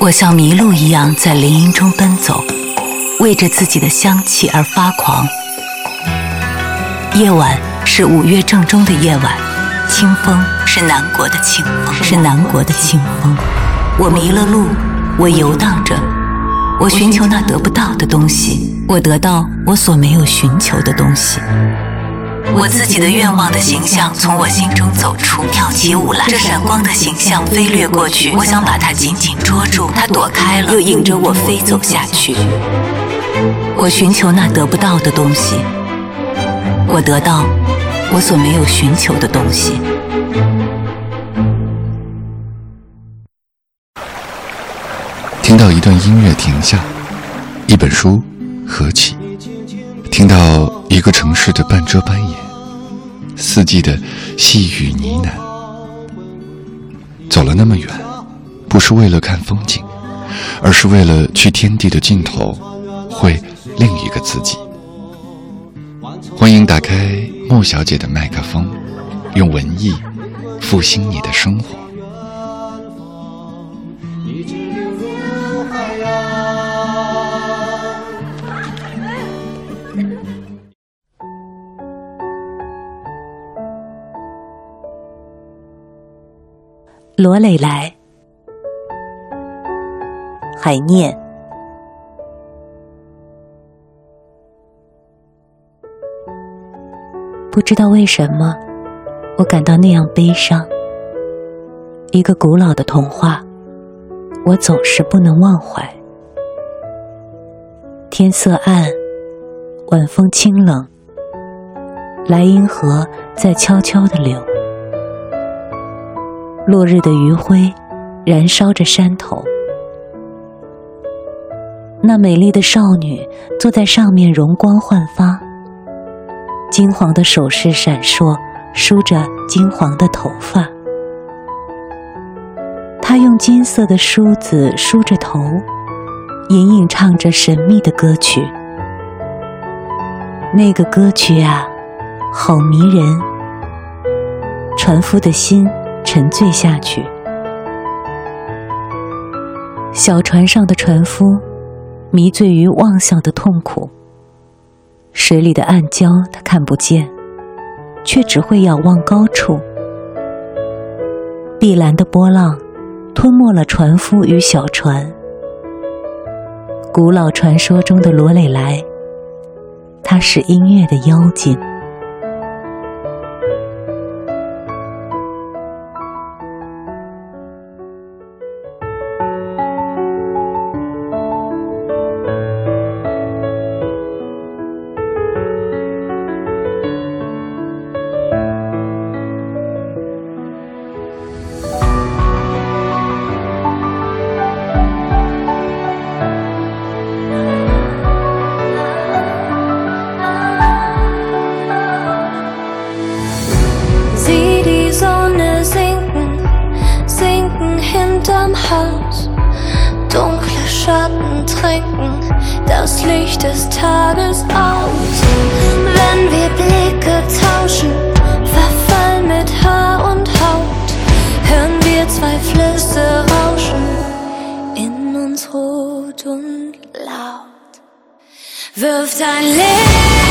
我像麋鹿一样在林荫中奔走，为着自己的香气而发狂。夜晚是五月正中的夜晚，清风是南国的清风，是南国的清风。我迷了路，我游荡着，我寻求那得不到的东西，我得到我所没有寻求的东西。我自己的愿望的形象从我心中走出，跳起舞来。这闪光的形象飞掠过去，我想把它紧紧捉住，它躲开了，又引着我飞走下去。我寻求那得不到的东西，我得到我所没有寻求的东西。听到一段音乐停下，一本书合起，听到一个城市的半遮半掩。四季的细雨呢喃，走了那么远，不是为了看风景，而是为了去天地的尽头，会另一个自己。欢迎打开莫小姐的麦克风，用文艺复兴你的生活。罗蕾来，海念。不知道为什么，我感到那样悲伤。一个古老的童话，我总是不能忘怀。天色暗，晚风清冷，莱茵河在悄悄的流。落日的余晖燃烧着山头，那美丽的少女坐在上面，容光焕发，金黄的首饰闪烁，梳着金黄的头发。她用金色的梳子梳着头，隐隐唱着神秘的歌曲。那个歌曲啊，好迷人。船夫的心。沉醉下去，小船上的船夫迷醉于妄想的痛苦。水里的暗礁他看不见，却只会仰望高处。碧蓝的波浪吞没了船夫与小船。古老传说中的罗蕾莱，他是音乐的妖精。Das Licht des Tages aus. Wenn wir Blicke tauschen, verfallen mit Haar und Haut, hören wir zwei Flüsse rauschen, in uns rot und laut. Wirft ein Licht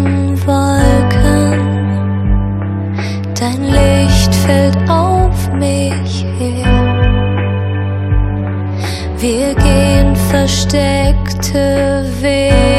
in. Dein Licht fällt auf mich her. Wir gehen versteckte Wege